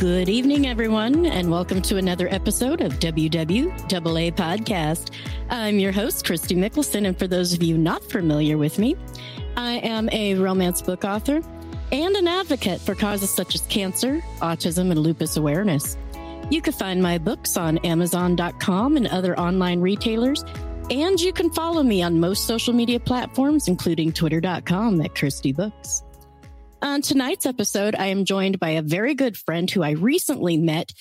Good evening, everyone, and welcome to another episode of WWAA Podcast. I'm your host, Kristy Mickelsen, and for those of you not familiar with me, I am a romance book author and an advocate for causes such as cancer, autism, and lupus awareness. You can find my books on Amazon.com and other online retailers, and you can follow me on most social media platforms, including Twitter.com at Kristy Books. On tonight's episode, I am joined by a very good friend who I recently met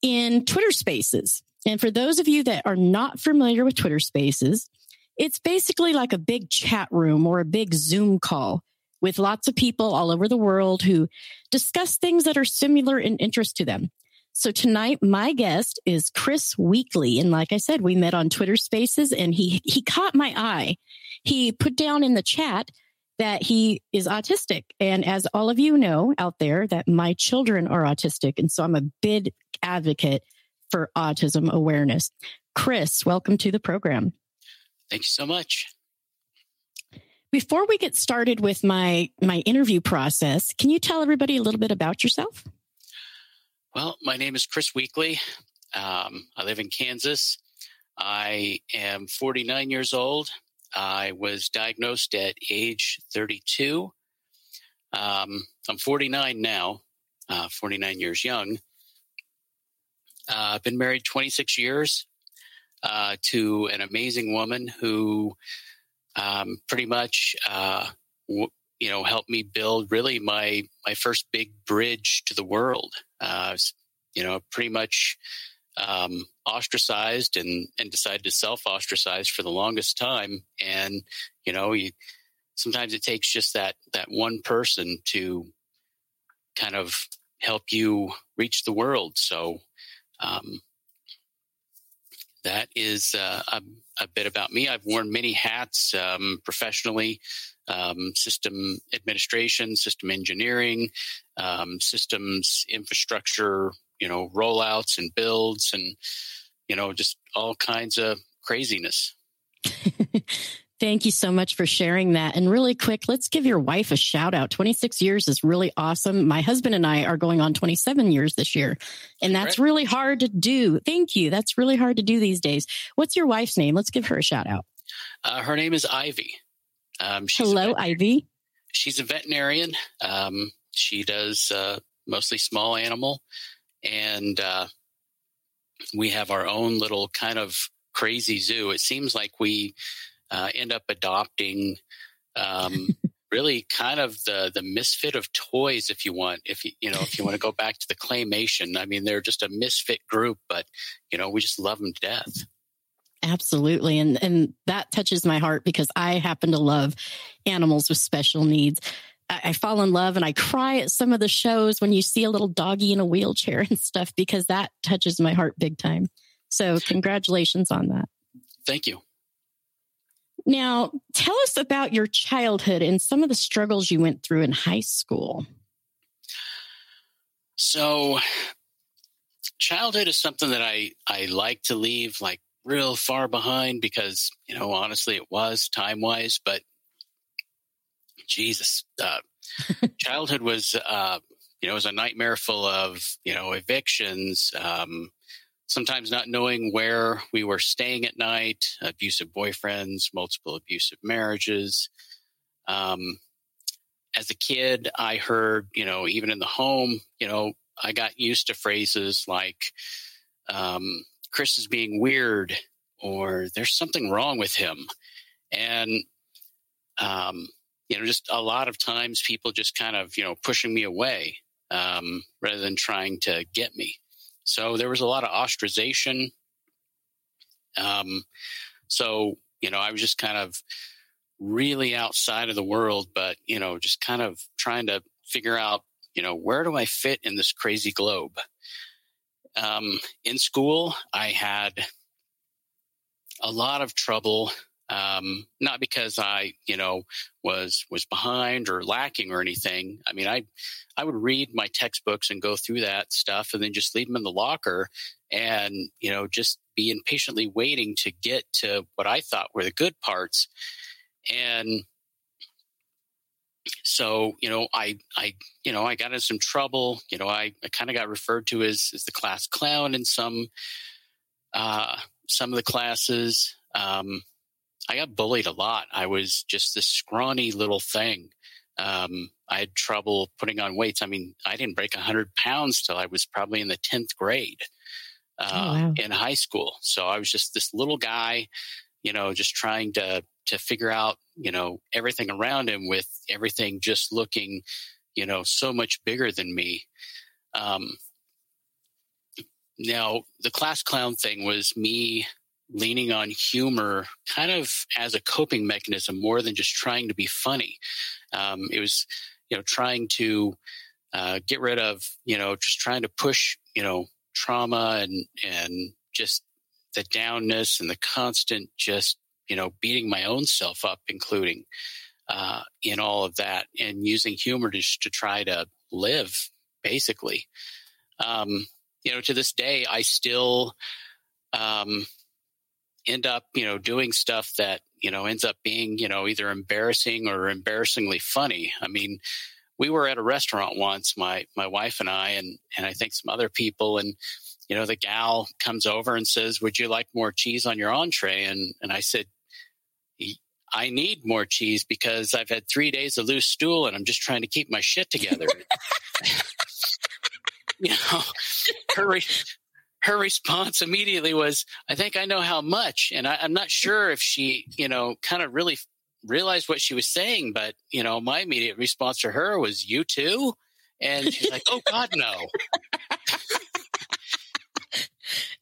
in Twitter Spaces. And for those of you that are not familiar with Twitter Spaces, it's basically like a big chat room or a big Zoom call with lots of people all over the world who discuss things that are similar in interest to them. So tonight, my guest is Chris Weakly. And like I said, we met on Twitter Spaces and he, he caught my eye. He put down in the chat that he is autistic. And as all of you know out there, that my children are autistic. And so I'm a big advocate for autism awareness. Chris, welcome to the program. Thank you so much. Before we get started with my my interview process, can you tell everybody a little bit about yourself? Well, my name is Chris Weakly. Um, I live in Kansas. I am 49 years old. I was diagnosed at age 32. Um, I'm 49 now, uh, 49 years young. Uh, I've been married 26 years uh, to an amazing woman who um, pretty much, uh, w- you know, helped me build really my my first big bridge to the world. Uh, you know, pretty much um, ostracized and and decided to self ostracize for the longest time. And you know, you, sometimes it takes just that that one person to kind of help you reach the world. So um, that is uh, a, a, bit about me. I've worn many hats um, professionally. Um, system administration, system engineering, um, systems infrastructure you know, rollouts and builds and, you know, just all kinds of craziness. Thank you so much for sharing that. And really quick, let's give your wife a shout out. 26 years is really awesome. My husband and I are going on 27 years this year, and that's right. really hard to do. Thank you. That's really hard to do these days. What's your wife's name? Let's give her a shout out. Uh, her name is Ivy. Um, Hello, Ivy. She's a veterinarian. Um, she does uh, mostly small animal and uh, we have our own little kind of crazy zoo. It seems like we uh, end up adopting um, really kind of the the misfit of toys, if you want. If you you know if you want to go back to the claymation, I mean they're just a misfit group, but you know we just love them to death. Absolutely. And and that touches my heart because I happen to love animals with special needs. I, fall in love and I cry at some of the shows when you see a little doggy in a wheelchair and stuff because that touches my heart big time. So congratulations on that. Thank you. Now, tell us about your childhood and some of the struggles you went through in high school. So, childhood is something that I, I like to leave like real far behind because, you know, honestly, it was time wise, but Jesus, uh, childhood was, uh, you know, was a nightmare full of, you know, evictions, um, sometimes not knowing where we were staying at night, abusive boyfriends, multiple abusive marriages. Um, as a kid, I heard, you know, even in the home, you know, I got used to phrases like, um, Chris is being weird or there's something wrong with him. And, um, you know, just a lot of times people just kind of, you know, pushing me away um, rather than trying to get me. So there was a lot of ostracization. Um, so, you know, I was just kind of really outside of the world, but, you know, just kind of trying to figure out, you know, where do I fit in this crazy globe? Um, in school, I had a lot of trouble um, not because I, you know, was was behind or lacking or anything. I mean, I I would read my textbooks and go through that stuff, and then just leave them in the locker, and you know, just be impatiently waiting to get to what I thought were the good parts. And so you know i i you know i got in some trouble you know i, I kind of got referred to as as the class clown in some uh some of the classes um i got bullied a lot. I was just this scrawny little thing. Um i had trouble putting on weights. I mean i didn't break 100 pounds till i was probably in the 10th grade uh, oh, wow. in high school. So i was just this little guy you know just trying to to figure out you know everything around him with everything just looking you know so much bigger than me. Um now the class clown thing was me leaning on humor kind of as a coping mechanism more than just trying to be funny um it was you know trying to uh, get rid of you know just trying to push you know trauma and and just the downness and the constant just you know, beating my own self up, including uh, in all of that, and using humor to, to try to live, basically. Um, you know, to this day, I still um, end up, you know, doing stuff that you know ends up being, you know, either embarrassing or embarrassingly funny. I mean, we were at a restaurant once, my my wife and I, and and I think some other people, and you know, the gal comes over and says, "Would you like more cheese on your entree?" And and I said, I need more cheese because I've had three days of loose stool and I'm just trying to keep my shit together. you know, her, her response immediately was, I think I know how much. And I, I'm not sure if she, you know, kind of really realized what she was saying, but, you know, my immediate response to her was, You too? And she's like, Oh, God, no.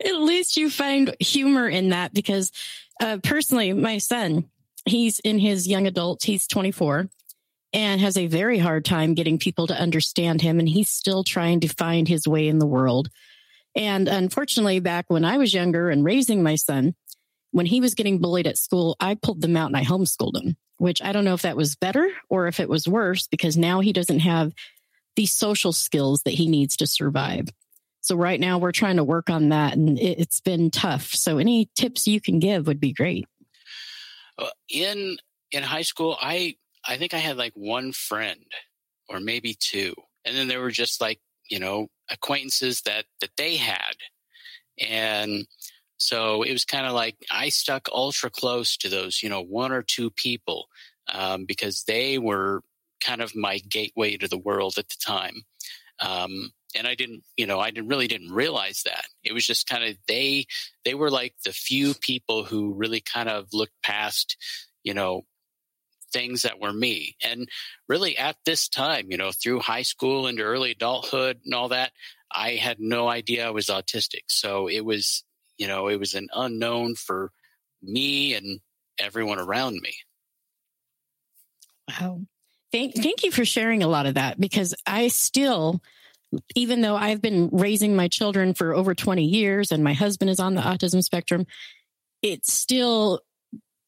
At least you find humor in that because uh, personally, my son, he's in his young adult, he's 24 and has a very hard time getting people to understand him. And he's still trying to find his way in the world. And unfortunately, back when I was younger and raising my son, when he was getting bullied at school, I pulled them out and I homeschooled him, which I don't know if that was better or if it was worse because now he doesn't have the social skills that he needs to survive. So right now we're trying to work on that and it's been tough. So any tips you can give would be great. Uh, in in high school, I I think I had like one friend or maybe two, and then there were just like you know acquaintances that that they had, and so it was kind of like I stuck ultra close to those you know one or two people um, because they were kind of my gateway to the world at the time. Um, and I didn't, you know, I didn't really didn't realize that. It was just kind of they they were like the few people who really kind of looked past, you know, things that were me. And really at this time, you know, through high school into early adulthood and all that, I had no idea I was autistic. So it was, you know, it was an unknown for me and everyone around me. Wow. Thank, thank you for sharing a lot of that because I still even though I've been raising my children for over 20 years and my husband is on the autism spectrum, it's still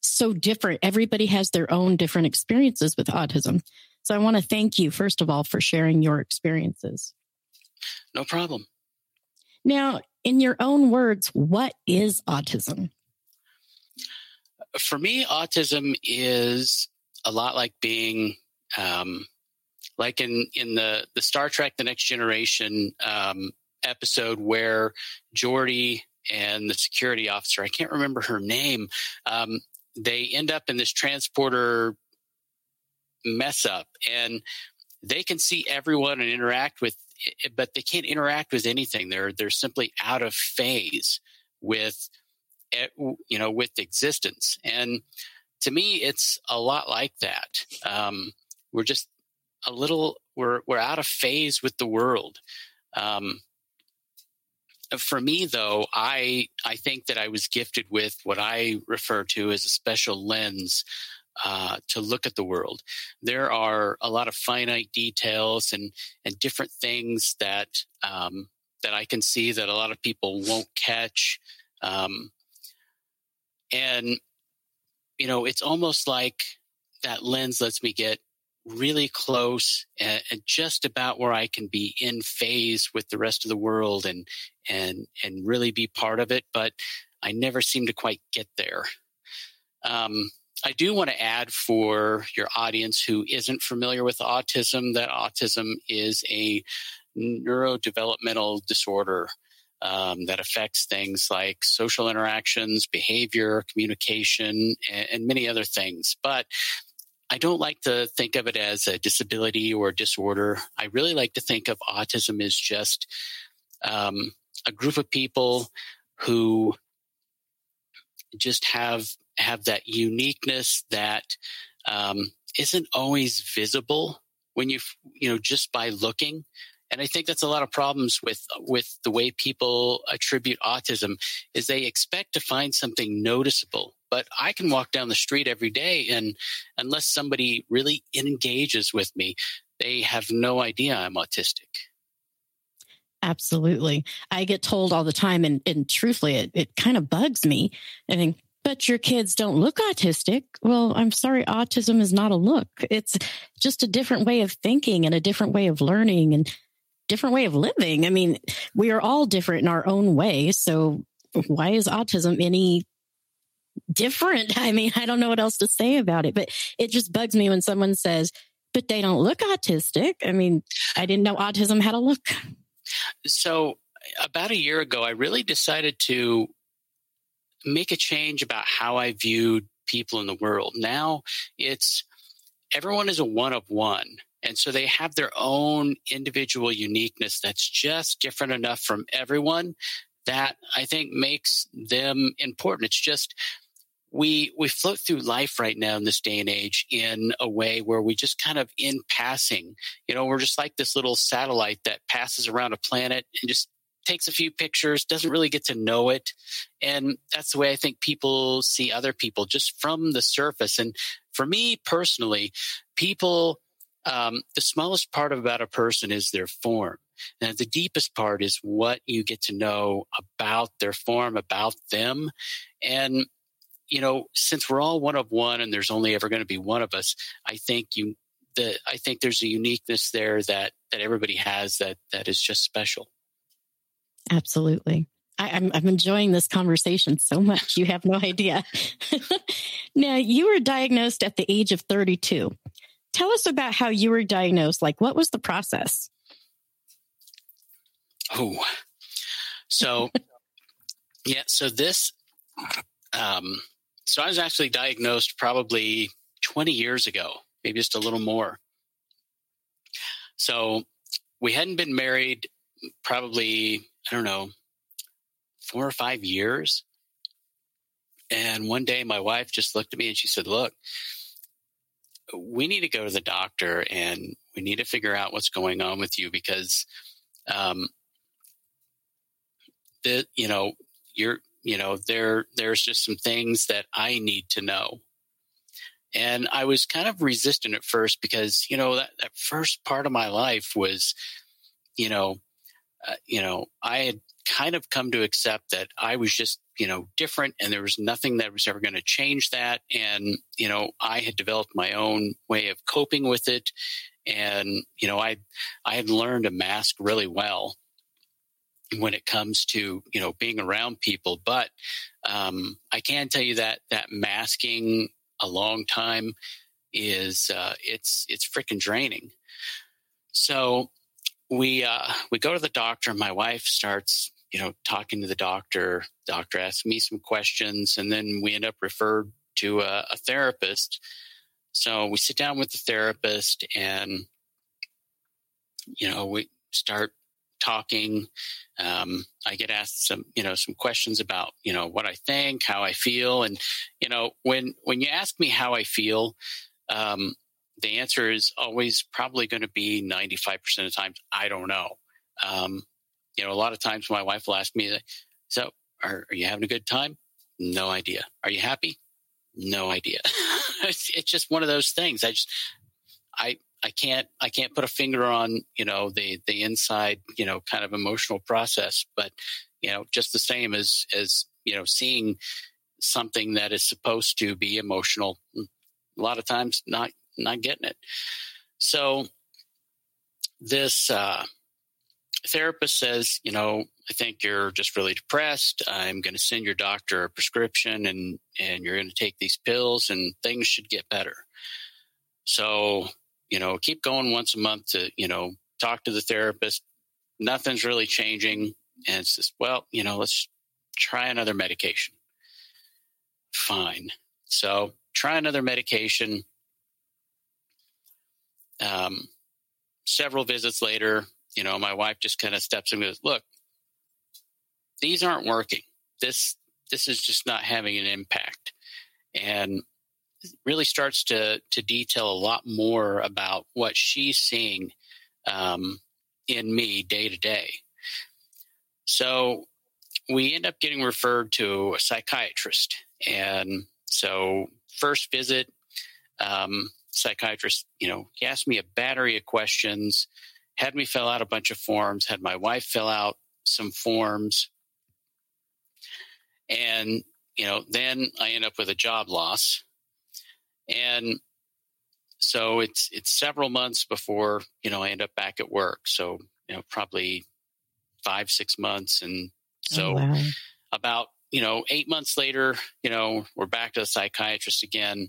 so different. Everybody has their own different experiences with autism. So I want to thank you, first of all, for sharing your experiences. No problem. Now, in your own words, what is autism? For me, autism is a lot like being um, like in in the the Star Trek: The Next Generation um, episode where Geordi and the security officer, I can't remember her name, um, they end up in this transporter mess up, and they can see everyone and interact with, but they can't interact with anything. They're they're simply out of phase with you know with existence and to me it's a lot like that um, we're just a little we're we're out of phase with the world. Um, for me, though, I I think that I was gifted with what I refer to as a special lens uh, to look at the world. There are a lot of finite details and and different things that um, that I can see that a lot of people won't catch, um, and you know, it's almost like that lens lets me get really close and, and, just about where I can be in phase with the rest of the world and and and really be part of it. But I never seem to quite get there. Um, I do want to add for your audience who isn't familiar with autism that autism is a neurodevelopmental disorder um, that affects things like social interactions, behavior, communication, and, and many other things. But I don't like to think of it as a disability or a disorder. I really like to think of autism as just um, a group of people who just have have that uniqueness that um, not always visible when you you know just by looking and i think that's a lot of problems with with the way people attribute autism is they expect to find something noticeable but i can walk down the street every day and unless somebody really engages with me they have no idea i'm autistic absolutely i get told all the time and, and truthfully it, it kind of bugs me i think but your kids don't look autistic. Well, I'm sorry, autism is not a look. It's just a different way of thinking and a different way of learning and different way of living. I mean, we are all different in our own way. So why is autism any different? I mean, I don't know what else to say about it, but it just bugs me when someone says, but they don't look autistic. I mean, I didn't know autism had a look. So about a year ago, I really decided to make a change about how I viewed people in the world. Now it's everyone is a one of one. And so they have their own individual uniqueness that's just different enough from everyone that I think makes them important. It's just we we float through life right now in this day and age in a way where we just kind of in passing, you know, we're just like this little satellite that passes around a planet and just takes a few pictures, doesn't really get to know it. And that's the way I think people see other people just from the surface. And for me personally, people, um, the smallest part about a person is their form. And the deepest part is what you get to know about their form, about them. And, you know, since we're all one of one and there's only ever going to be one of us, I think you, the, I think there's a uniqueness there that, that everybody has that, that is just special. Absolutely. I, I'm, I'm enjoying this conversation so much. You have no idea. now, you were diagnosed at the age of 32. Tell us about how you were diagnosed. Like, what was the process? Oh, so yeah, so this, um, so I was actually diagnosed probably 20 years ago, maybe just a little more. So we hadn't been married probably I don't know, four or five years. And one day my wife just looked at me and she said, Look, we need to go to the doctor and we need to figure out what's going on with you because um the you know you're you know there there's just some things that I need to know. And I was kind of resistant at first because, you know, that, that first part of my life was, you know, uh, you know, I had kind of come to accept that I was just, you know, different and there was nothing that was ever going to change that. And, you know, I had developed my own way of coping with it. And, you know, I, I had learned to mask really well when it comes to, you know, being around people. But, um, I can tell you that, that masking a long time is, uh, it's, it's freaking draining. So, we uh, we go to the doctor. My wife starts, you know, talking to the doctor. Doctor asks me some questions, and then we end up referred to a, a therapist. So we sit down with the therapist, and you know, we start talking. Um, I get asked some, you know, some questions about, you know, what I think, how I feel, and you know, when when you ask me how I feel, um, the answer is always probably going to be 95% of the times, I don't know. Um, you know, a lot of times my wife will ask me, so are, are you having a good time? No idea. Are you happy? No idea. it's, it's just one of those things. I just, I, I can't, I can't put a finger on, you know, the, the inside, you know, kind of emotional process, but, you know, just the same as, as, you know, seeing something that is supposed to be emotional, a lot of times not not getting it. So this uh, therapist says, you know, I think you're just really depressed. I'm going to send your doctor a prescription and, and you're going to take these pills and things should get better. So, you know, keep going once a month to, you know, talk to the therapist. Nothing's really changing. And it's just, well, you know, let's try another medication. Fine. So try another medication. Um, several visits later, you know, my wife just kind of steps and goes, look, these aren't working. This, this is just not having an impact. And really starts to, to detail a lot more about what she's seeing um, in me day to day. So we end up getting referred to a psychiatrist. And so, first visit, um, psychiatrist, you know, he asked me a battery of questions, had me fill out a bunch of forms, had my wife fill out some forms. And, you know, then I end up with a job loss. And so it's it's several months before, you know, I end up back at work. So, you know, probably five, six months. And oh, so oh, wow. about, you know, eight months later, you know, we're back to the psychiatrist again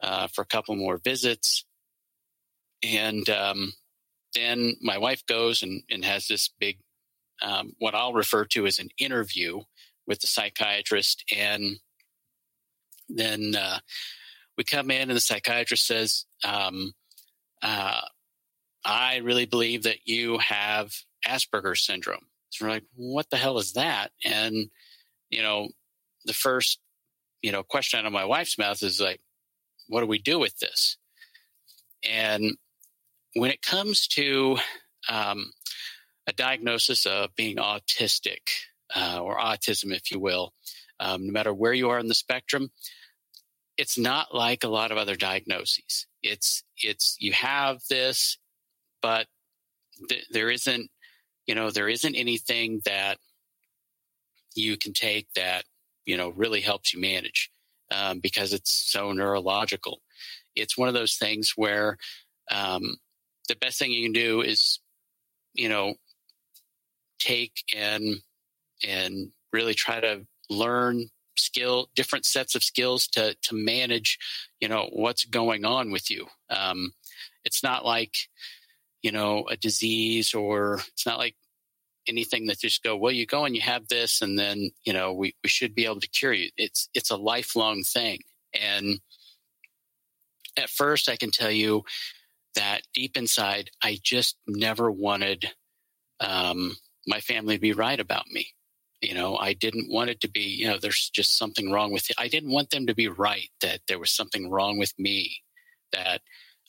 uh, for a couple more visits. And um, then my wife goes and, and has this big, um, what I'll refer to as an interview with the psychiatrist. And then uh, we come in, and the psychiatrist says, um, uh, I really believe that you have Asperger's syndrome. So we're like, what the hell is that? And, you know, the first, you know, question out of my wife's mouth is like, what do we do with this? And when it comes to um, a diagnosis of being autistic uh, or autism, if you will, um, no matter where you are in the spectrum, it's not like a lot of other diagnoses. It's it's you have this, but th- there isn't you know, there isn't anything that you can take that, you know, really helps you manage um, because it's so neurological. It's one of those things where um, the best thing you can do is, you know, take and and really try to learn skill different sets of skills to to manage you know what's going on with you um, it's not like you know, a disease or it's not like anything that just go, well, you go and you have this and then, you know, we, we should be able to cure you. It's, it's a lifelong thing. And at first I can tell you that deep inside, I just never wanted, um, my family to be right about me. You know, I didn't want it to be, you know, there's just something wrong with it. I didn't want them to be right that there was something wrong with me, that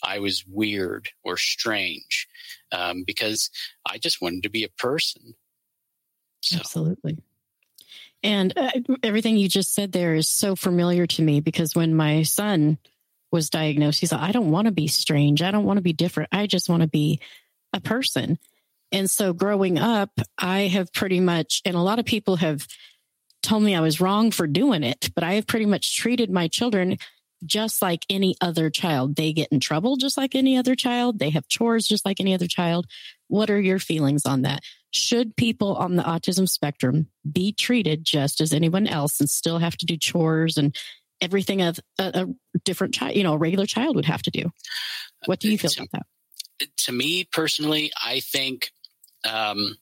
I was weird or strange um, because I just wanted to be a person. So. Absolutely. And uh, everything you just said there is so familiar to me because when my son was diagnosed, he said, I don't want to be strange. I don't want to be different. I just want to be a person. And so growing up, I have pretty much, and a lot of people have told me I was wrong for doing it, but I have pretty much treated my children just like any other child. They get in trouble just like any other child. They have chores just like any other child. What are your feelings on that? Should people on the autism spectrum be treated just as anyone else and still have to do chores and everything of a, a different child, you know, a regular child would have to do? What do you feel to, about that? To me personally, I think um,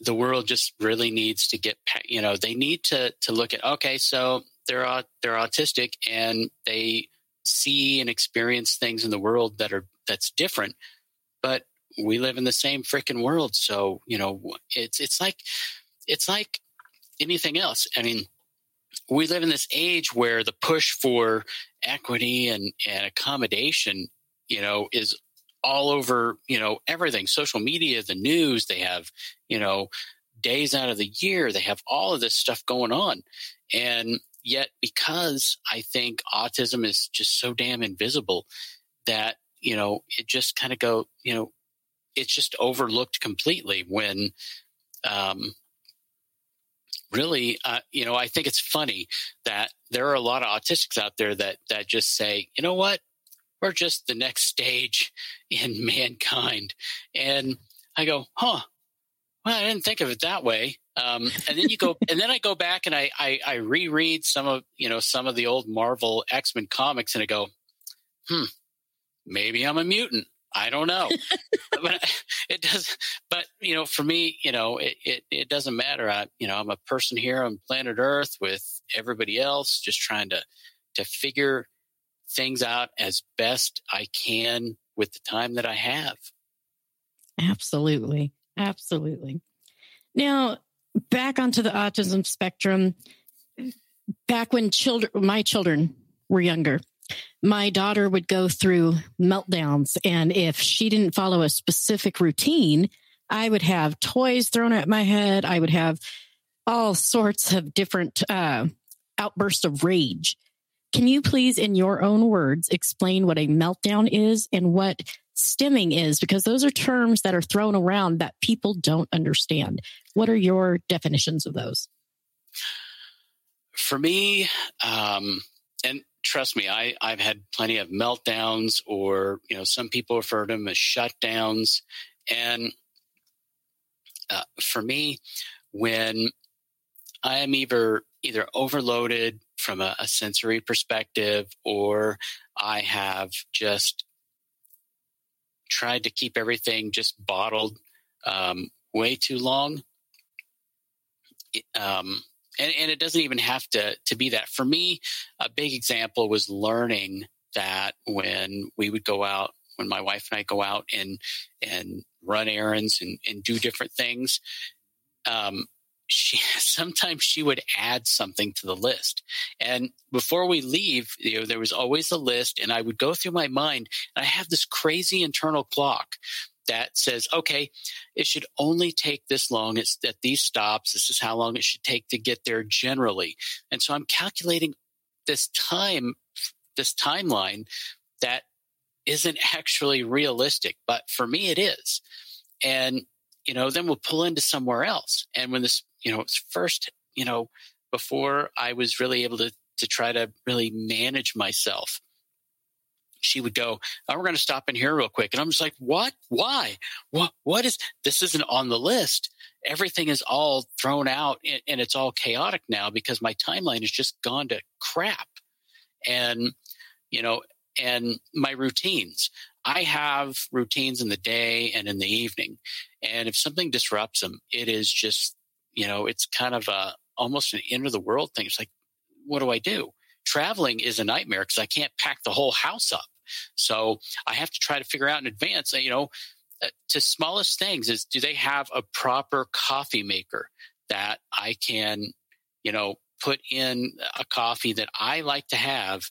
the world just really needs to get you know they need to to look at okay so they're they're autistic and they see and experience things in the world that are that's different but we live in the same freaking world so you know it's it's like it's like anything else i mean we live in this age where the push for equity and, and accommodation you know is all over you know everything. Social media the news they have you know days out of the year they have all of this stuff going on. And Yet, because I think autism is just so damn invisible that, you know, it just kind of go, you know, it's just overlooked completely when, um, really, uh, you know, I think it's funny that there are a lot of autistics out there that, that just say, you know what? we're just the next stage in mankind? And I go, huh, well, I didn't think of it that way. Um, and then you go, and then I go back and I, I, I reread some of, you know, some of the old Marvel X Men comics and I go, hmm, maybe I'm a mutant. I don't know, but it does. But you know, for me, you know, it, it, it doesn't matter. I, you know, I'm a person here on planet Earth with everybody else, just trying to to figure things out as best I can with the time that I have. Absolutely, absolutely. Now, back onto the autism spectrum. Back when children, my children were younger, my daughter would go through meltdowns. And if she didn't follow a specific routine, I would have toys thrown at my head. I would have all sorts of different uh, outbursts of rage. Can you please, in your own words, explain what a meltdown is and what stimming is? Because those are terms that are thrown around that people don't understand. What are your definitions of those? For me, um, trust me, I, I've had plenty of meltdowns, or you know, some people refer to them as shutdowns. And uh, for me, when I am either either overloaded from a, a sensory perspective, or I have just tried to keep everything just bottled um, way too long. Um, and, and it doesn't even have to to be that. For me, a big example was learning that when we would go out, when my wife and I go out and and run errands and, and do different things, um, she sometimes she would add something to the list and before we leave you know there was always a list and i would go through my mind and i have this crazy internal clock that says, okay, it should only take this long. It's at these stops. This is how long it should take to get there generally. And so I'm calculating this time, this timeline that isn't actually realistic, but for me it is. And, you know, then we'll pull into somewhere else. And when this, you know, first, you know, before I was really able to, to try to really manage myself, she would go, oh, we're going to stop in here real quick. And I'm just like, what? Why? What, what is, this isn't on the list. Everything is all thrown out and, and it's all chaotic now because my timeline has just gone to crap. And, you know, and my routines. I have routines in the day and in the evening. And if something disrupts them, it is just, you know, it's kind of a, almost an end of the world thing. It's like, what do I do? Traveling is a nightmare because I can't pack the whole house up. So I have to try to figure out in advance, you know, uh, to smallest things is do they have a proper coffee maker that I can, you know, put in a coffee that I like to have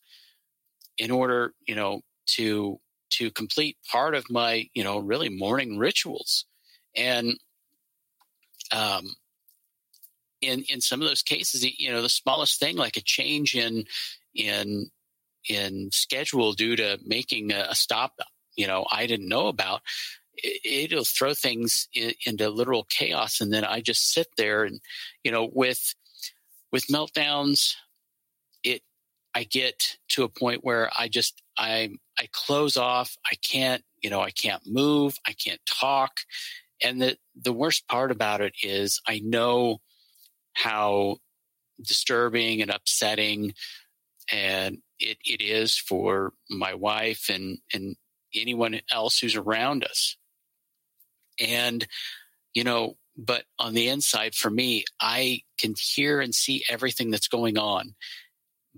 in order, you know, to to complete part of my, you know, really morning rituals. And um in in some of those cases, you know, the smallest thing like a change in in in schedule due to making a, stop, you know, I didn't know about, it, will throw things in, into literal chaos, and then I just sit there and you know with with meltdowns, it I get to a point where I just I I close off. I can't you know I can't move. I can't talk. And the the worst part about it is I know how disturbing and upsetting and it, it is for my wife and, and anyone else who's around us. And, you know, but on the inside for me, I can hear and see everything that's going on,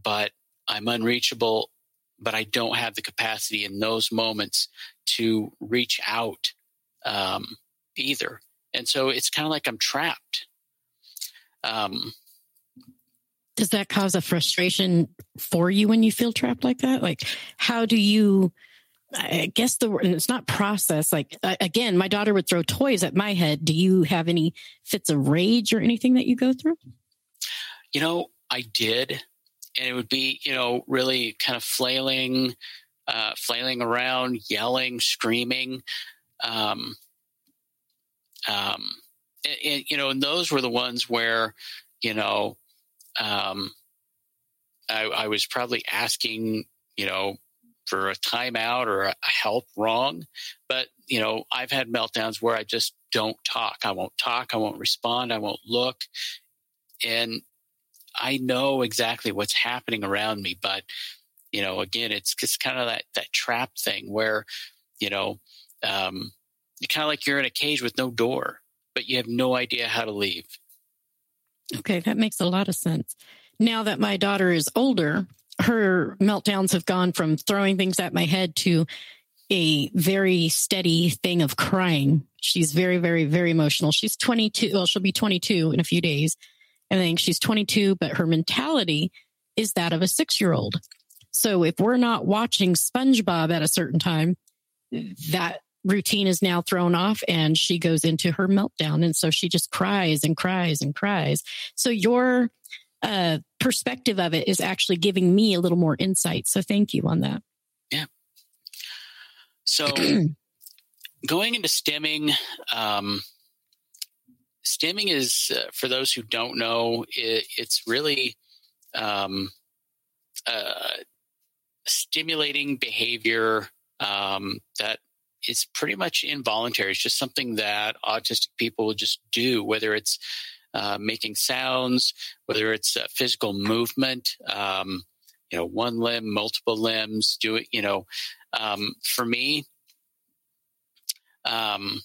but I'm unreachable, but I don't have the capacity in those moments to reach out um, either. And so it's kind of like I'm trapped. Um, does that cause a frustration for you when you feel trapped like that? Like, how do you? I guess the word, it's not process. Like, again, my daughter would throw toys at my head. Do you have any fits of rage or anything that you go through? You know, I did. And it would be, you know, really kind of flailing, uh, flailing around, yelling, screaming. Um, um, and, and, you know, and those were the ones where, you know, um, I, I was probably asking, you know, for a timeout or a help wrong. But, you know, I've had meltdowns where I just don't talk. I won't talk. I won't respond. I won't look. And I know exactly what's happening around me. But, you know, again, it's just kind of that, that trap thing where, you know, um, kind of like you're in a cage with no door, but you have no idea how to leave. Okay, that makes a lot of sense. Now that my daughter is older, her meltdowns have gone from throwing things at my head to a very steady thing of crying. She's very, very, very emotional. She's 22. Well, she'll be 22 in a few days. I think she's 22, but her mentality is that of a six year old. So if we're not watching SpongeBob at a certain time, that routine is now thrown off and she goes into her meltdown. And so she just cries and cries and cries. So your uh, perspective of it is actually giving me a little more insight. So thank you on that. Yeah. So going into stemming, um, stimming is, uh, for those who don't know, it, it's really um, uh, stimulating behavior um, that is pretty much involuntary. It's just something that autistic people just do, whether it's uh, making sounds, whether it's uh, physical movement, um, you know, one limb, multiple limbs, do it, you know, um, for me, um,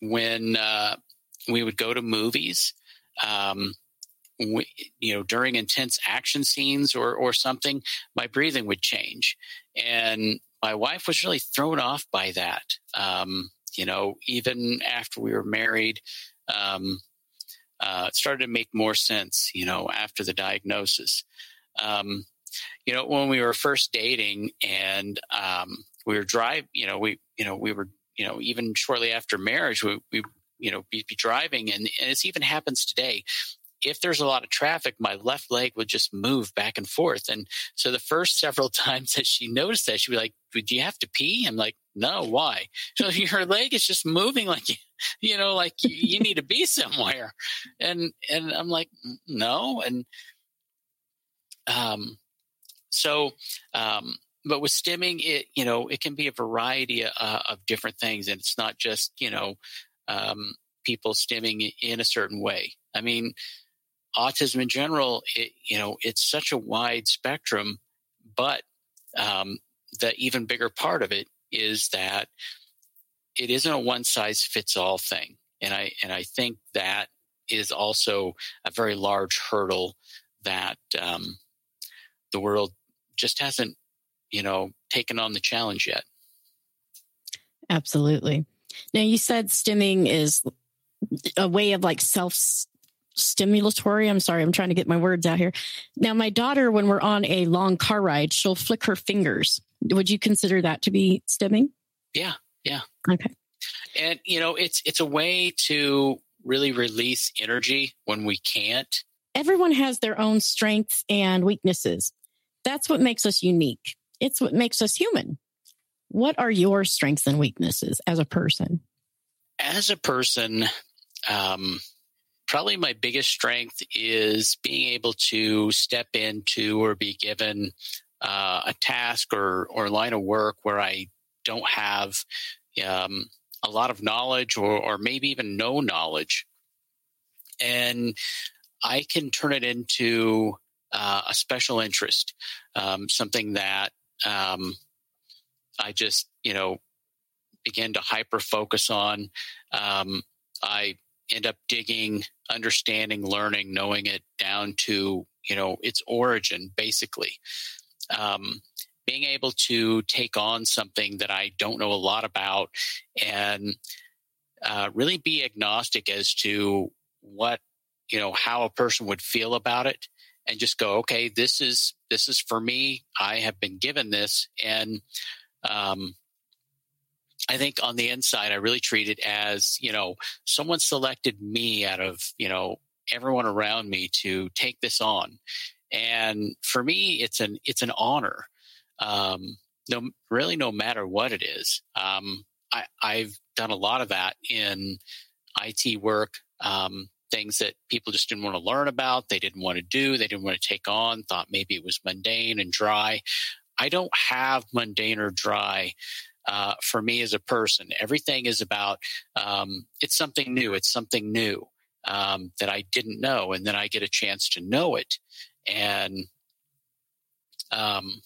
when uh, we would go to movies, um, we, you know, during intense action scenes or or something, my breathing would change, and my wife was really thrown off by that. Um, you know, even after we were married, um, uh, it started to make more sense. You know, after the diagnosis. Um, you know, when we were first dating and um, we were driving, you know, we, you know, we were, you know, even shortly after marriage, we, we you know, be, be driving, and, and it even happens today if there's a lot of traffic, my left leg would just move back and forth. And so the first several times that she noticed that, she'd be like, Do you have to pee? I'm like, No, why? So her leg is just moving like, you know, like you, need to be somewhere. And, and I'm like, No. And, um, so, um, but with stimming, it, you know, it can be a variety uh, of different things. And it's not just, you know, um, people stimming in a certain way. I mean, autism in general, it, you know, it's such a wide spectrum, but um, the even bigger part of it is that it isn't a one size fits all thing, and I and I think that is also a very large hurdle that um, the world just hasn't, you know, taken on the challenge yet. Absolutely. Now you said stimming is a way of like self stimulatory. I'm sorry, I'm trying to get my words out here. Now, my daughter, when we're on a long car ride, she'll flick her fingers. Would you consider that to be stimming? Yeah, yeah. Okay. And you know, it's it's a way to really release energy when we can't. Everyone has their own strengths and weaknesses. That's what makes us unique. It's what makes us human. What are your strengths and weaknesses as a person? As a person, um, probably my biggest strength is being able to step into or be given uh, a task or, or line of work where I don't have um, a lot of knowledge or, or maybe even no knowledge. And I can turn it into uh, a special interest, um, something that um, I just, you know, begin to hyper focus on. Um, I end up digging, understanding, learning, knowing it down to you know its origin, basically. Um, being able to take on something that I don't know a lot about and uh, really be agnostic as to what you know how a person would feel about it and just go okay this is this is for me i have been given this and um, I think on the inside, I really treat it as, you know, someone selected me out of, you know, everyone around me to take this on. And for me, it's an, it's an honor. Um, no, really, no matter what it is. Um, I, I've done a lot of that in IT work, um, things that people just didn't want to learn about, they didn't want to do, they didn't want to take on, thought maybe it was mundane and dry. I don't have mundane or dry uh, for me as a person. Everything is about um, it's something new. It's something new um, that I didn't know, and then I get a chance to know it, and um,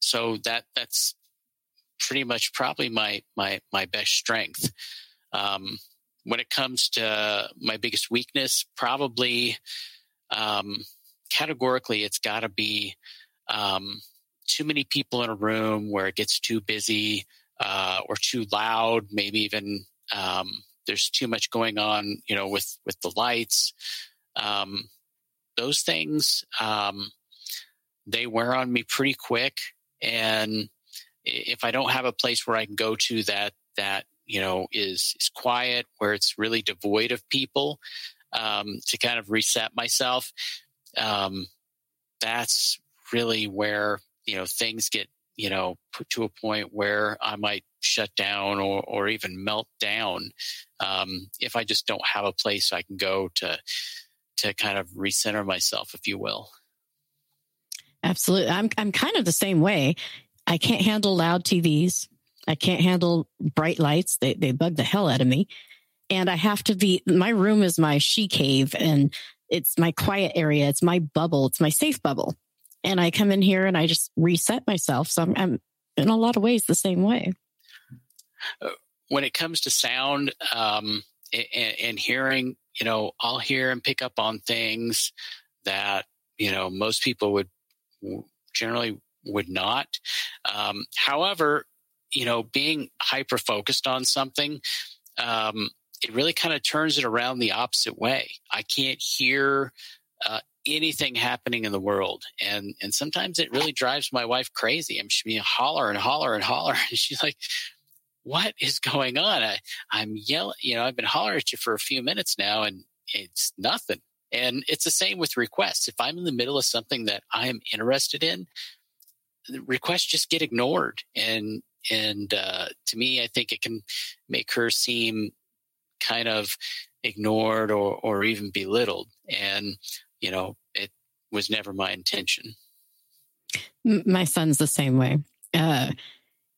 so that that's pretty much probably my my my best strength. Um, when it comes to my biggest weakness, probably um, categorically, it's got to be um, too many people in a room where it gets too busy uh, or too loud. Maybe even um, there's too much going on, you know, with with the lights. Um, those things um, they wear on me pretty quick, and if I don't have a place where I can go to that that you know is is quiet, where it's really devoid of people, um, to kind of reset myself, um, that's really where you know things get you know put to a point where I might shut down or or even melt down um, if I just don't have a place I can go to to kind of recenter myself, if you will. Absolutely, I'm I'm kind of the same way. I can't handle loud TVs. I can't handle bright lights. They they bug the hell out of me. And I have to be my room is my she cave and it's my quiet area. It's my bubble. It's my safe bubble. And I come in here and I just reset myself. So I'm, I'm in a lot of ways the same way. When it comes to sound um, and, and hearing, you know, I'll hear and pick up on things that you know most people would generally would not. Um, however, you know, being hyper focused on something, um, it really kind of turns it around the opposite way. I can't hear uh, anything happening in the world, and and sometimes it really drives my wife crazy. I'm she being holler and holler and holler, and she's like, "What is going on?" I, I'm yelling. You know, I've been hollering at you for a few minutes now, and it's nothing. And it's the same with requests. If I'm in the middle of something that I am interested in, requests just get ignored. And and uh, to me, I think it can make her seem kind of ignored or or even belittled. And you know, it was never my intention. My son's the same way. Uh,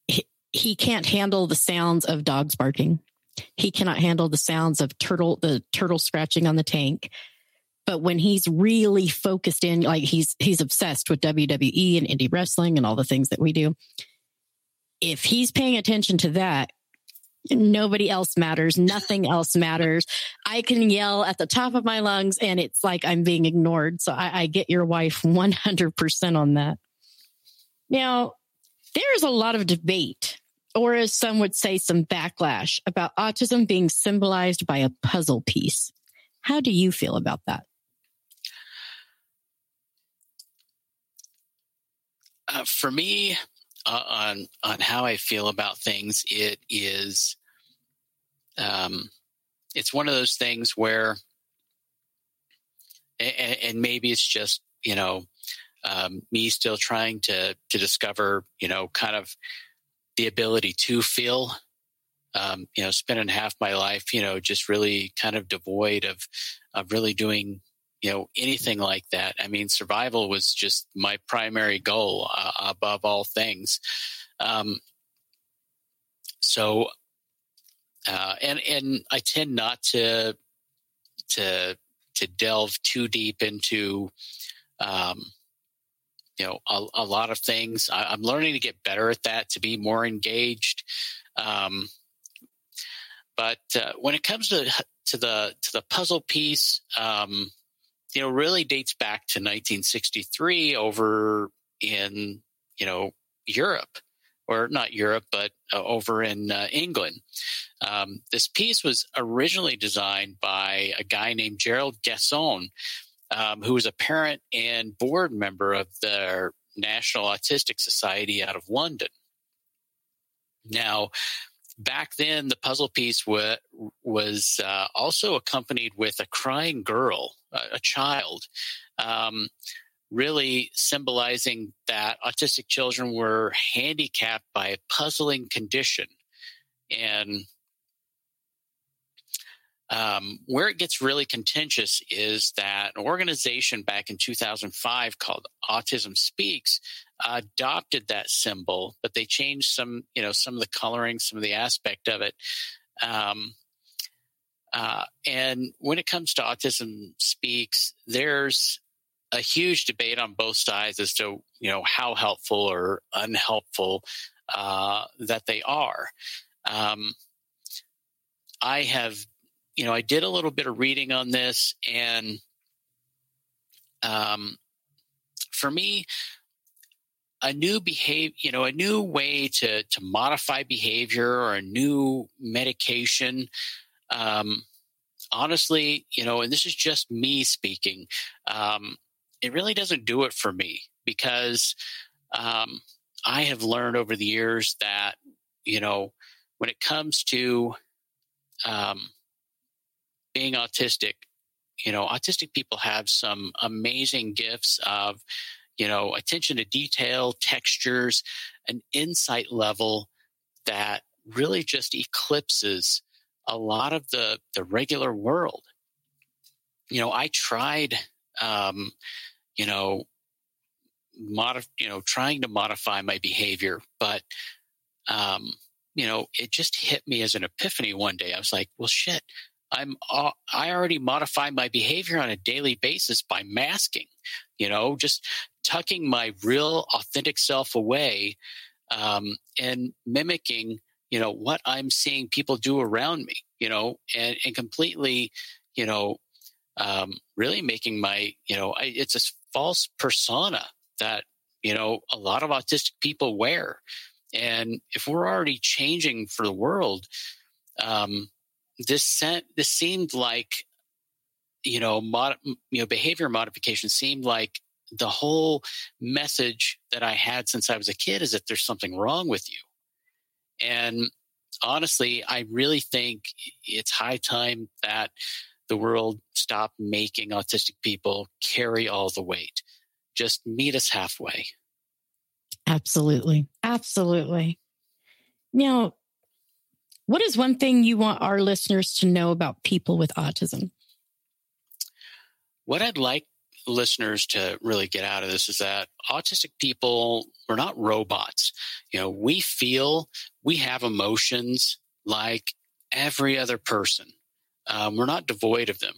he, he can't handle the sounds of dogs barking. He cannot handle the sounds of turtle, the turtle scratching on the tank but when he's really focused in like he's he's obsessed with WWE and indie wrestling and all the things that we do if he's paying attention to that nobody else matters. Nothing else matters. I can yell at the top of my lungs and it's like i'm being ignored. So i, I get your wife 100% on that. Now there's a lot of debate or as some would say some backlash about autism being symbolized by a puzzle piece. How do you feel about that? Uh, for me, uh, on on how I feel about things, it is, um, it's one of those things where, and, and maybe it's just you know, um, me still trying to to discover you know kind of the ability to feel. Um, you know, spending half my life, you know, just really kind of devoid of of really doing you know anything like that. I mean survival was just my primary goal uh, above all things. Um, so uh, and and i tend not to to to delve too deep into um, you know a, a lot of things. I, am learning to get better at that to be more engaged. Um, but uh, when it comes to to the to the puzzle piece um, you know, really dates back to 1963 over in, you know, Europe, or not Europe, but uh, over in uh, England. Um, this piece was originally designed by a guy named Gerald Gasson, um, who was a parent and board member of the National Autistic Society out of London. Now, back then, the puzzle piece wa- was uh, also accompanied with a crying girl, a, child, um, really symbolizing that autistic children were handicapped by a puzzling condition. And Um, where it gets really contentious is that an organization back in 2005 called Autism Speaks adopted that symbol, but they changed some, you know, some of the coloring, some of the aspect of it. Um, uh, and when it comes to Autism Speaks, there's a huge debate on both sides as to you know how helpful or unhelpful uh, that they are. Um, I have, you know, I did a little bit of reading on this, and um, for me, a new behavior, you know, a new way to to modify behavior or a new medication. Um, honestly, you know, and this is just me speaking. Um, it really doesn't do it for me because um, I have learned over the years that you know when it comes to um, being autistic, you know, autistic people have some amazing gifts of you know attention to detail, textures, an insight level that really just eclipses a lot of the the regular world. You know, I tried um, you know, modif- you know, trying to modify my behavior, but um, you know, it just hit me as an epiphany one day. I was like, well, shit, I'm uh, I already modify my behavior on a daily basis by masking, you know, just tucking my real authentic self away um, and mimicking, you know, what I'm seeing people do around me, you know, and, and completely, you know, um, really making my, you know, I, it's a false persona that, you know, a lot of autistic people wear. And if we're already changing for the world, um, this sent, this seemed like, you know, mod, you know, behavior modification seemed like the whole message that I had since I was a kid is that there's something wrong with you. And honestly, I really think it's high time that the world stop making autistic people carry all the weight. Just meet us halfway. Absolutely. Absolutely. Now, what is one thing you want our listeners to know about people with autism? What I'd like listeners to really get out of this is that autistic people, we're not robots. You know, we feel, we have emotions like every other person. Um, we're not devoid of them.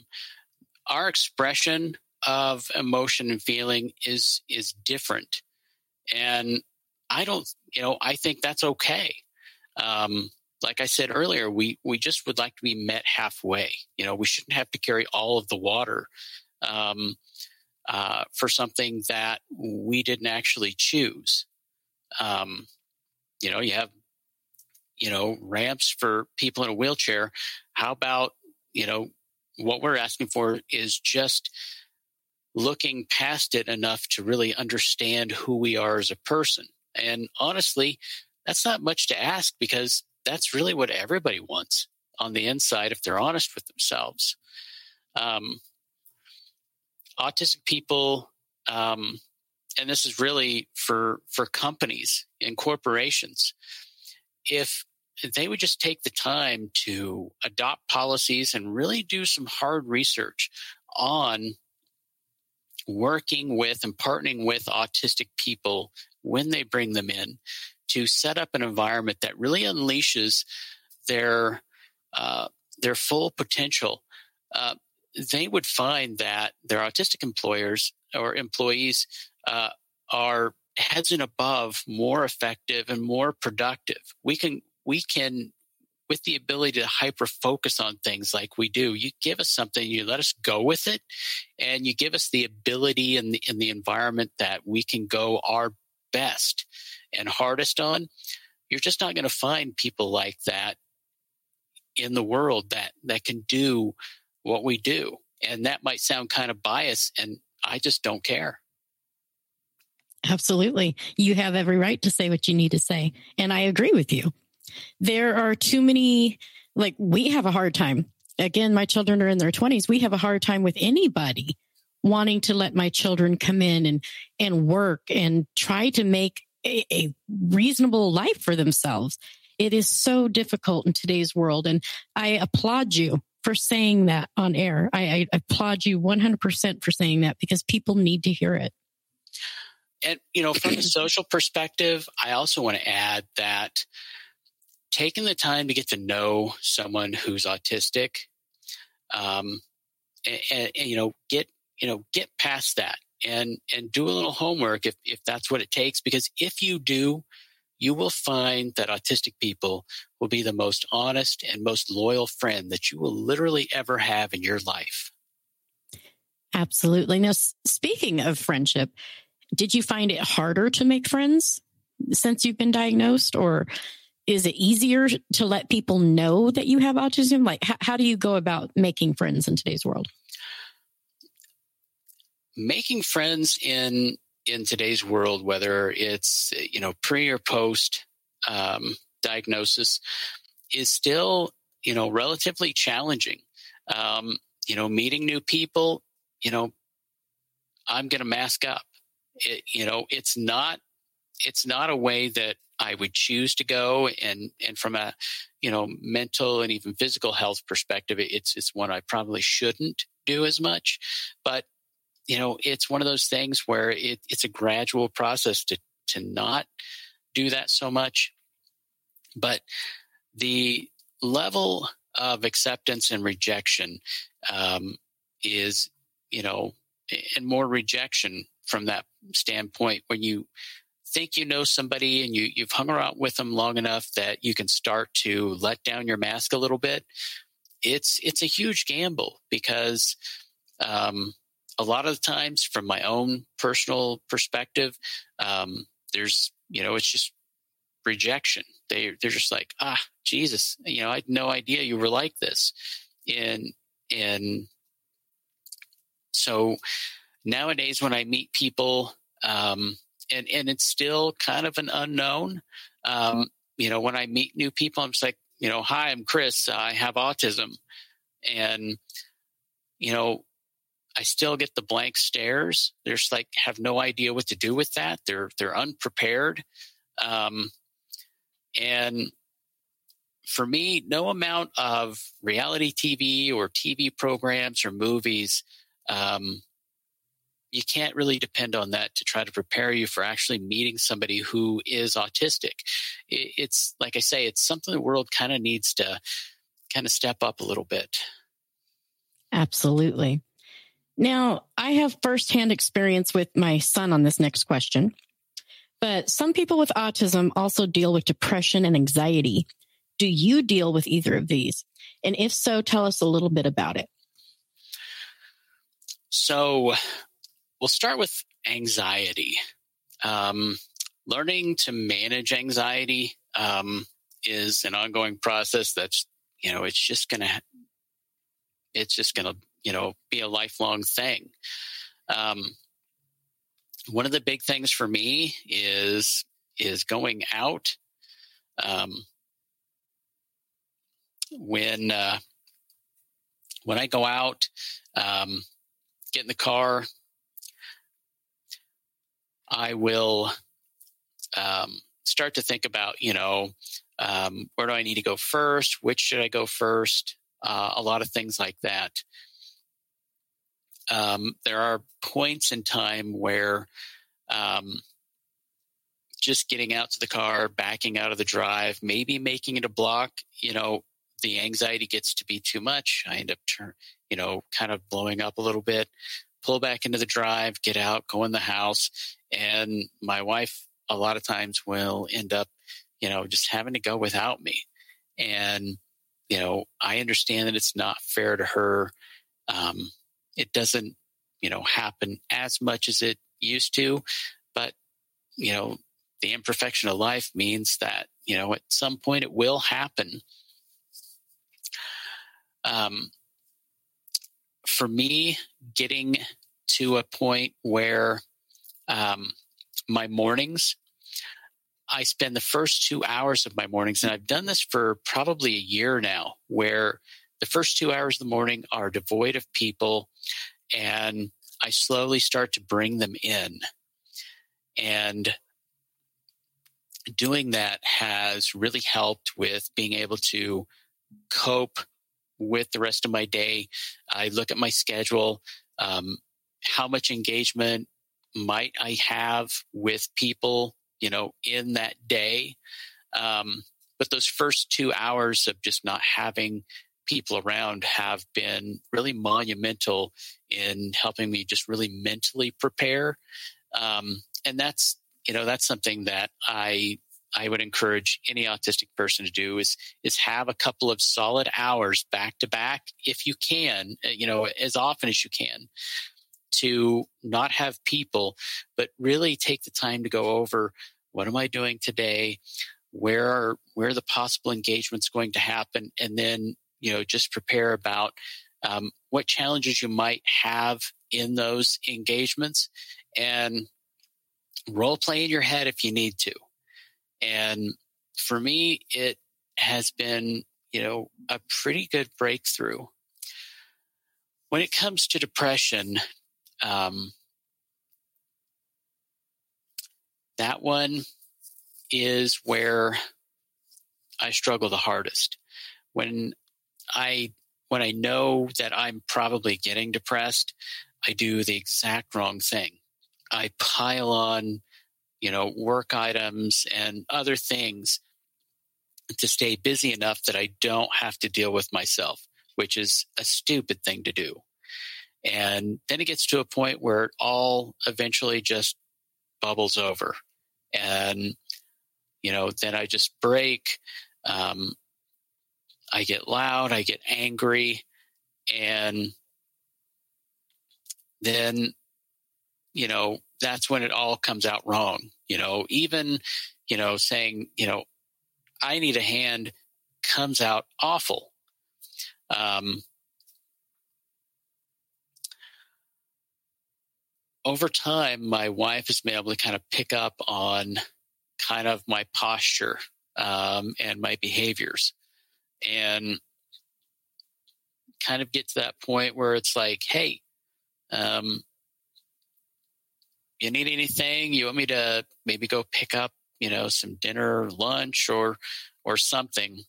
Our expression of emotion and feeling is is different, and I don't, you know, I think that's okay. Um, like I said earlier, we we just would like to be met halfway. You know, we shouldn't have to carry all of the water um, uh, for something that we didn't actually choose. Um, you know, you have you know ramps for people in a wheelchair. How about you know, what we're asking for is just looking past it enough to really understand who we are as a person. And honestly, that's not much to ask because that's really what everybody wants on the inside if they're honest with themselves. Um, autistic people, um, and this is really for for companies and corporations. If they would just take the time to adopt policies and really do some hard research on working with and partnering with autistic people when they bring them in to set up an environment that really unleashes their uh, their full potential. Uh, they would find that their autistic employers or employees uh, are heads and above more effective and more productive. We can we can with the ability to hyper focus on things like we do, you give us something, you let us go with it, and you give us the ability and the, in the environment that we can go our best and hardest on. You're just not going to find people like that in the world that that can do what we do. And that might sound kind of biased, and I just don't care. Absolutely. You have every right to say what you need to say. And I agree with you there are too many, like, we have a hard time. Again, my children are in their 20s. We have a hard time with anybody wanting to let my children come in and, and work and try to make a, a reasonable life for themselves. It is so difficult in today's world. And I applaud you for saying that on air. I, I applaud you 100% for saying that because people need to hear it. And, you know, from a social perspective, I also want to add that taking the time to get to know someone who's autistic, um, and, and, and, you know, get, you know, get past that and, and do a little homework if, if that's what it takes. Because if you do, you will find that autistic people will be the most honest and most loyal friend that you will literally ever have in your life. Absolutely. Now, speaking of friendship, did you find it harder to make friends since you've been diagnosed, or is it easier to let people know that you have autism? Like, how, how do you go about making friends in today's world? Making friends in in today's world, whether it's you know pre or post um, diagnosis, is still you know relatively challenging. Um, you know, meeting new people. You know, I'm going to mask up. It, you know, it's not it's not a way that I would choose to go, and and from a you know mental and even physical health perspective, it's it's one I probably shouldn't do as much. But you know, it's one of those things where it, it's a gradual process to to not do that so much. But the level of acceptance and rejection um, is, you know, and more rejection from that standpoint when you think you know somebody and you, you've hung around with them long enough that you can start to let down your mask a little bit. It's it's a huge gamble because um, a lot of times from my own personal perspective, um, there's, you know, it's just rejection. They, they're just like, ah, Jesus, you know, I had no idea you were like this. And, and so nowadays when I meet people, um, and, and it's still kind of an unknown, um, you know, when I meet new people, I'm just like, you know, hi, I'm Chris. I have autism. And, you know, I still get the blank stares. They're like have no idea what to do with that. They're they're unprepared, um, and for me, no amount of reality TV or TV programs or movies, um, you can't really depend on that to try to prepare you for actually meeting somebody who is autistic. It's like I say, it's something the world kind of needs to kind of step up a little bit. Absolutely. Now, I have firsthand experience with my son on this next question, but some people with autism also deal with depression and anxiety. Do you deal with either of these? And if so, tell us a little bit about it. So, we'll start with anxiety. Um, learning to manage anxiety um, is an ongoing process that's, you know, it's just going to, it's just going to you know be a lifelong thing. Um, one of the big things for me is is going out. Um, when uh, when I go out, um, get in the car, I will um, start to think about, you know, um, where do I need to go first? Which should I go first? Uh, a lot of things like that um, there are points in time where um, just getting out to the car, backing out of the drive, maybe making it a block, you know, the anxiety gets to be too much. I end up, turn, you know, kind of blowing up a little bit, pull back into the drive, get out, go in the house. And my wife, a lot of times, will end up, you know, just having to go without me. And, you know, I understand that it's not fair to her. Um, it doesn't, you know, happen as much as it used to, but, you know, the imperfection of life means that, you know, at some point it will happen. Um, for me, getting to a point where um, my mornings, I spend the first two hours of my mornings, and I've done this for probably a year now, where the first two hours of the morning are devoid of people, and I slowly start to bring them in. And doing that has really helped with being able to cope with the rest of my day. I look at my schedule. Um, how much engagement might I have with people, you know, in that day? Um, but those first two hours of just not having people around have been really monumental in helping me just really mentally prepare. Um, and that's, you know, that's something that I I would encourage any autistic person to do is is have a couple of solid hours back to back if you can, uh, you know, as often as you can to not have people, but really take the time to go over what am I doing today? Where are where are the possible engagements going to happen? And then, you know, just prepare about um, what challenges you might have in those engagements and role play in your head if you need to. And for me, it has been, you know, a pretty good breakthrough. When it comes to depression, um, that one is where I struggle the hardest. When I when I know that I'm probably getting depressed, I do the exact wrong thing. I pile on you know, work items and other things to stay busy enough that I don't have to deal with myself, which is a stupid thing to do. And then it gets to a point where it all eventually just bubbles over. And, you know, then I just break. Um, I get loud, I get angry, and then, you know, that's when it all comes out wrong. You know, even, you know, saying, you know, I need a hand comes out awful. Um, over time, my wife has been able to kind of pick up on kind of my posture um, and my behaviors and kind of get to that point where it's like, hey, um, you need anything? You want me to maybe go pick up, you know, some dinner, lunch, or or something?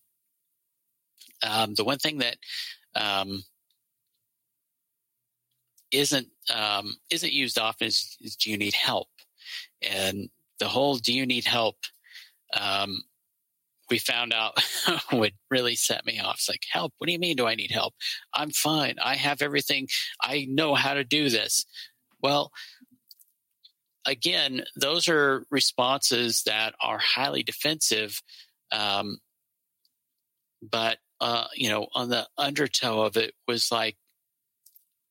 Um, the one thing that um, isn't um, isn't used often is, is, do you need help? And the whole do you need help? Um, we found out would really set me off. It's like, help? What do you mean? Do I need help? I'm fine. I have everything. I know how to do this. Well, again, those are responses that are highly defensive. Um, but, uh, you know, on the undertow of it was like,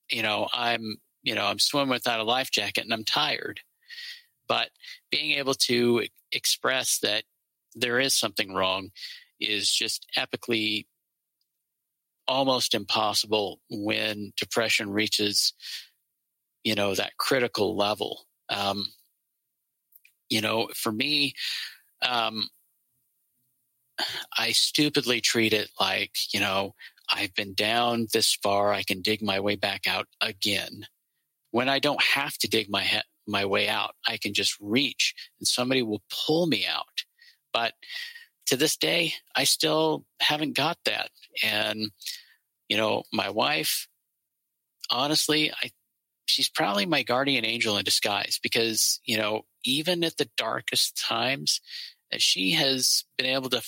you know, I'm, you know, I'm swimming without a life jacket and I'm tired. But being able to express that there is something wrong is just epically almost impossible when depression reaches you know that critical level um, you know, for me, um, I stupidly treat it like, you know, I've been down this far, I can dig my way back out again. When I don't have to dig my he- my way out, I can just reach and somebody will pull me out. But to this day, I still haven't got that. And, you know, my wife, honestly, I she's probably my guardian angel in disguise because, you know, even at the darkest times, uh, she has been able to,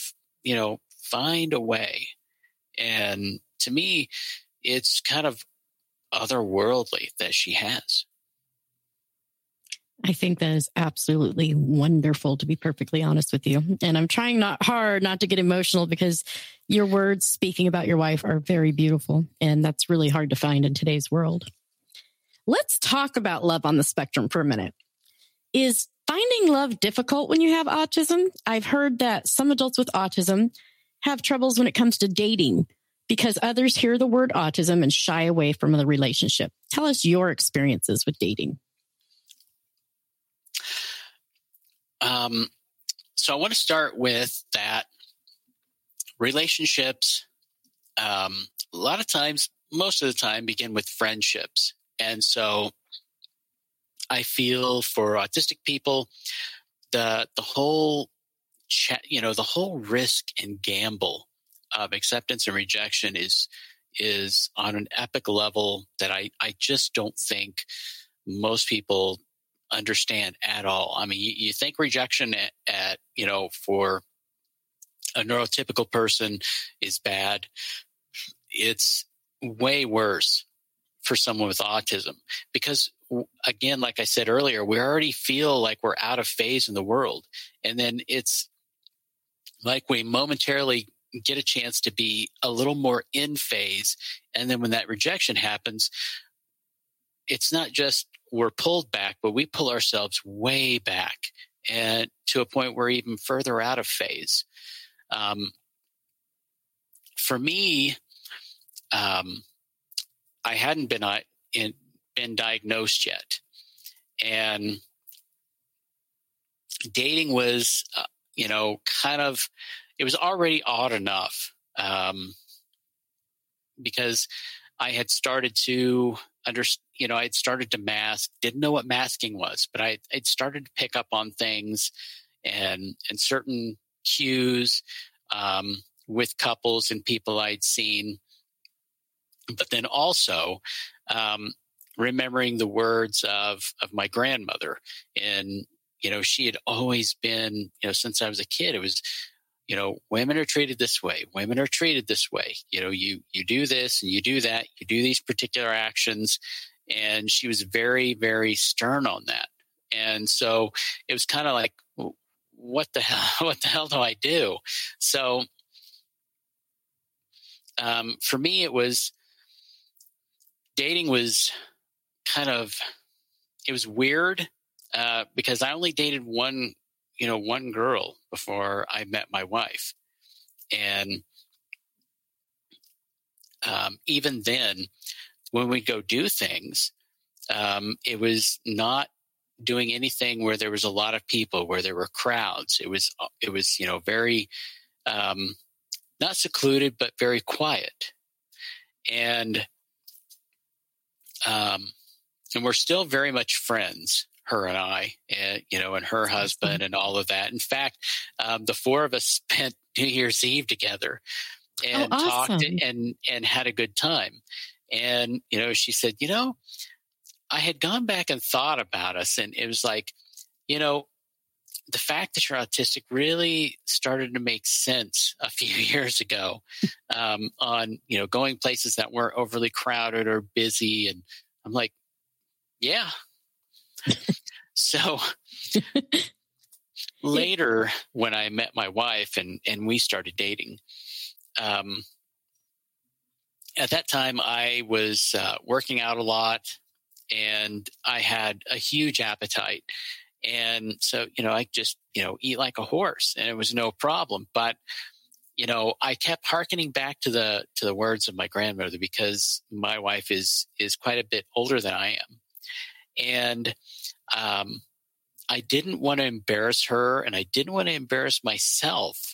you know, find a way. And to me, it's kind of otherworldly that she has. I think that is absolutely wonderful to be perfectly honest with you. And I'm trying not hard not to get emotional because your words speaking about your wife are very beautiful. And that's really hard to find in today's world. Let's talk about love on the spectrum for a minute. Is finding love difficult when you have autism? I've heard that some adults with autism have troubles when it comes to dating because others hear the word autism and shy away from the relationship. Tell us your experiences with dating. Um, so I want to start with that relationships, um, a lot of times, most of the time, begin with friendships. And so I feel for autistic people, the the whole cha- you know the whole risk and gamble of acceptance and rejection is is on an epic level that I, I just don't think most people understand at all. I mean, you, you think rejection at, at, you know, for a neurotypical person is bad. It's way worse for someone with autism because again like i said earlier we already feel like we're out of phase in the world and then it's like we momentarily get a chance to be a little more in phase and then when that rejection happens it's not just we're pulled back but we pull ourselves way back and to a point where we're even further out of phase. Um, for me um, I hadn't been uh, in, been diagnosed yet, and dating was, uh, you know, kind of it was already odd enough um, because I had started to under, you know, I had started to mask, didn't know what masking was, but I I'd started to pick up on things and and certain cues um, with couples and people I'd seen. But then also um, remembering the words of of my grandmother and you know she had always been you know since i was a kid it was you know women are treated this way women are treated this way. You know you you do this and you do that you do these particular actions. And she was very very stern on that. And so it was kind of like what the hell what the hell do i do? So um, for me it was dating was kind of it was weird uh, because I only dated one, you know, one girl before I met my wife, and um, even then, when we go do things, um, it was not doing anything where there was a lot of people, where there were crowds. It was uh, it was you know very um, not secluded, but very quiet, and um, and we're still very much friends her and I, and, you know, and her husband and all of that. In fact, um, the four of us spent New Year's Eve together and oh, awesome. talked and, and had a good time. And, you know, she said, you know, I had gone back and thought about us and it was like, you know, the fact that you're autistic really started to make sense a few years ago um, on you know going places that weren't overly crowded or busy and i'm like yeah so later when i met my wife and and we started dating um, at that time i was uh, working out a lot and i had a huge appetite and so, you know, I just, you know, eat like a horse and it was no problem. But, you know, I kept harkening back to the, to the words of my grandmother because my wife is, is quite a bit older than I am. And, um, I didn't want to embarrass her and I didn't want to embarrass myself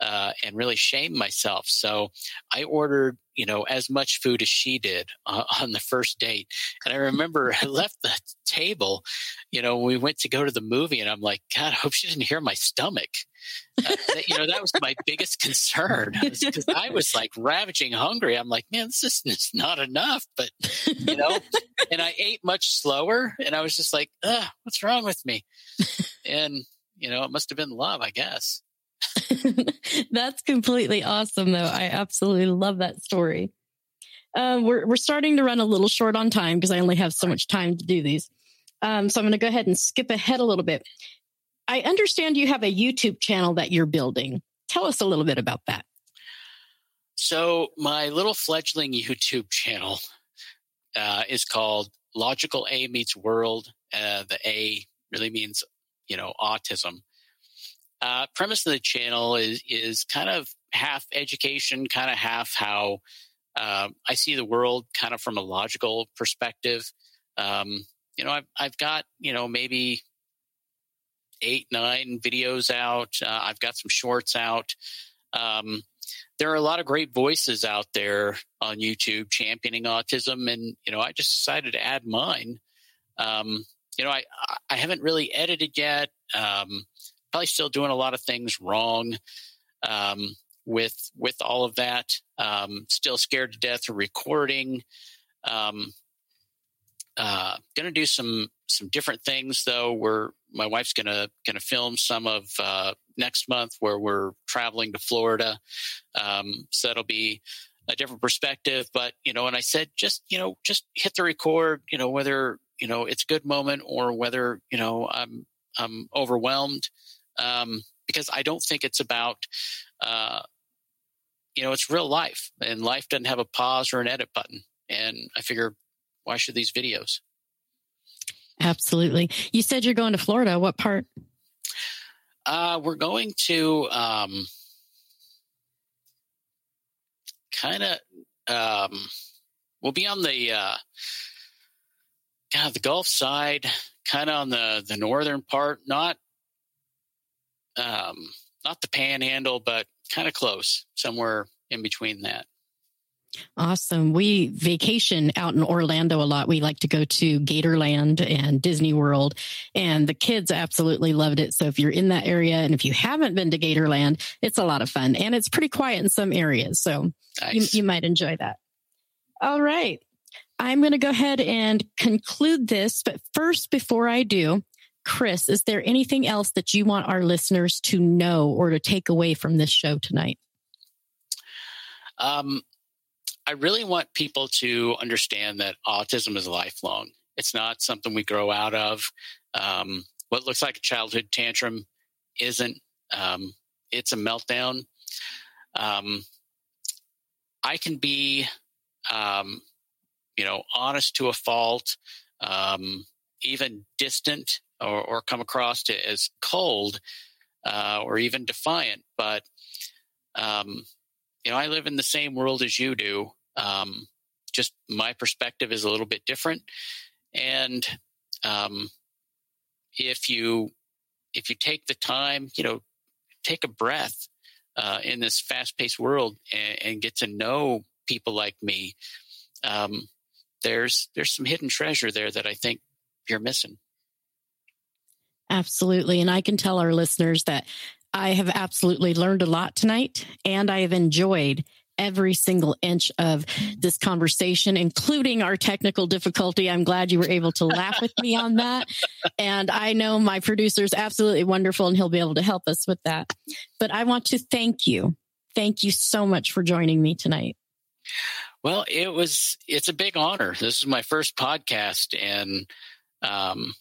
uh, and really shame myself. So I ordered, you know, as much food as she did uh, on the first date. And I remember I left the table, you know, we went to go to the movie and I'm like, God, I hope she didn't hear my stomach. Uh, you know, that was my biggest concern because I was like ravaging hungry. I'm like, man, this is not enough, but you know, and I ate much slower and I was just like, what's wrong with me? And, you know, it must have been love, I guess. That's completely awesome, though. I absolutely love that story. Um, we're we're starting to run a little short on time because I only have so much time to do these. Um, so I'm going to go ahead and skip ahead a little bit. I understand you have a YouTube channel that you're building. Tell us a little bit about that. So my little fledgling YouTube channel uh, is called Logical A Meets World. Uh, the A really means you know autism uh, premise of the channel is is kind of half education, kind of half how uh, I see the world, kind of from a logical perspective. Um, you know, I've I've got you know maybe eight nine videos out. Uh, I've got some shorts out. Um, there are a lot of great voices out there on YouTube championing autism, and you know, I just decided to add mine. Um, you know, I I haven't really edited yet. Um, probably still doing a lot of things wrong. Um, with with all of that. Um, still scared to death of recording. Um, uh, gonna do some some different things though. We're my wife's gonna gonna film some of uh, next month where we're traveling to Florida. Um, so that'll be a different perspective. But you know, and I said just you know just hit the record. You know whether you know it's a good moment or whether you know I'm I'm overwhelmed um, because I don't think it's about uh, you know it's real life and life doesn't have a pause or an edit button. And I figure why should these videos? Absolutely. You said you're going to Florida. What part? Uh, we're going to um, kind of. Um, we'll be on the uh, God the Gulf side, kind of on the the northern part, not um, not the Panhandle, but kind of close, somewhere in between that. Awesome. We vacation out in Orlando a lot. We like to go to Gatorland and Disney World, and the kids absolutely loved it. So if you're in that area and if you haven't been to Gatorland, it's a lot of fun and it's pretty quiet in some areas. So nice. you, you might enjoy that. All right. I'm going to go ahead and conclude this. But first, before I do, Chris, is there anything else that you want our listeners to know or to take away from this show tonight? Um, I really want people to understand that autism is lifelong. It's not something we grow out of. Um, what looks like a childhood tantrum isn't. Um, it's a meltdown. Um, I can be, um, you know, honest to a fault, um, even distant, or, or, come across as cold uh, or even defiant. But um, you know, I live in the same world as you do. Um, just my perspective is a little bit different, and um, if you if you take the time, you know, take a breath uh, in this fast-paced world and, and, get to know people like me, um, there's there's some hidden treasure there that I think you're missing. Absolutely. And I can tell our listeners that I have absolutely learned a lot tonight and I have enjoyed every single inch of this conversation, including our technical difficulty. I'm glad you were able to laugh with me on that. And I know my producer is absolutely wonderful and he'll be able to help us with that. But I want to thank you. Thank you so much for joining me tonight. Well, it was, it's a big honor. This is my first podcast and, um,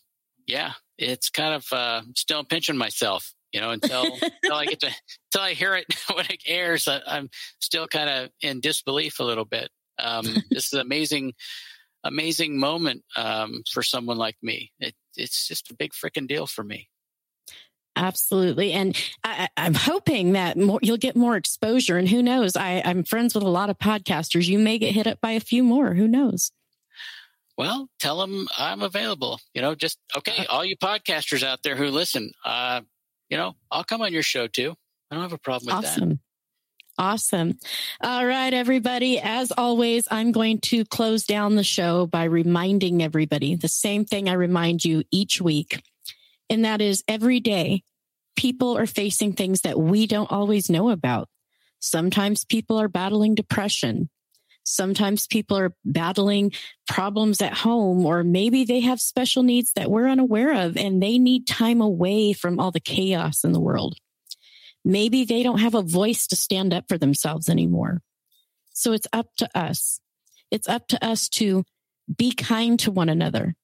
yeah, it's kind of, uh, still pinching myself you know, until until I get to until I hear it when it airs, I, am still kind of in disbelief a little bit. Um, this is an amazing, amazing moment um, for someone like me. It, it's just a big freaking deal for me. Absolutely. And I, am hoping that more, you'll get more exposure. And who knows? I, I'm friends with a lot of podcasters. You may get hit up by a few more. Who knows? Well, tell them I'm available. You know, just okay. Uh, all you podcasters out there who listen, uh, you know, I'll come on your show too. I don't have a problem with awesome. that. Awesome. All right, everybody. As always, I'm going to close down the show by reminding everybody the same thing I remind you each week. And that is every day, people are facing things that we don't always know about. Sometimes people are battling depression. Sometimes people are battling problems at home, or maybe they have special needs that we're unaware of and they need time away from all the chaos in the world. Maybe they don't have a voice to stand up for themselves anymore. So it's up to us. It's up to us to be kind to one another.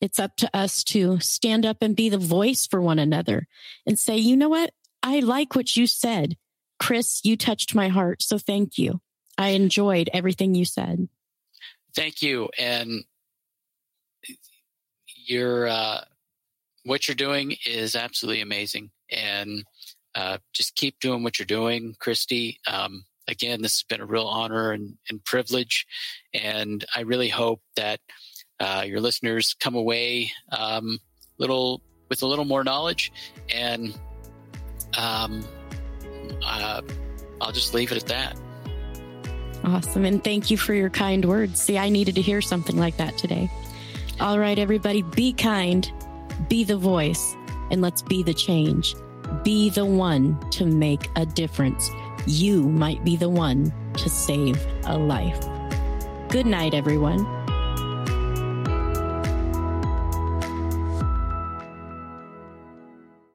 It's up to us to stand up and be the voice for one another and say, you know what? I like what you said. Chris, you touched my heart. So thank you. I enjoyed everything you said. Thank you. And your uh, what you're doing is absolutely amazing. And uh, just keep doing what you're doing, Kristy. Um, again, this has been a real honor and, and privilege. And I really hope that uh, your listeners come away um, little with a little more knowledge. And um, uh, I'll just leave it at that. Awesome. And thank you for your kind words. See, I needed to hear something like that today. All right, everybody, be kind, be the voice, and let's be the change. Be the one to make a difference. you might be the one to save a life. Good night, everyone.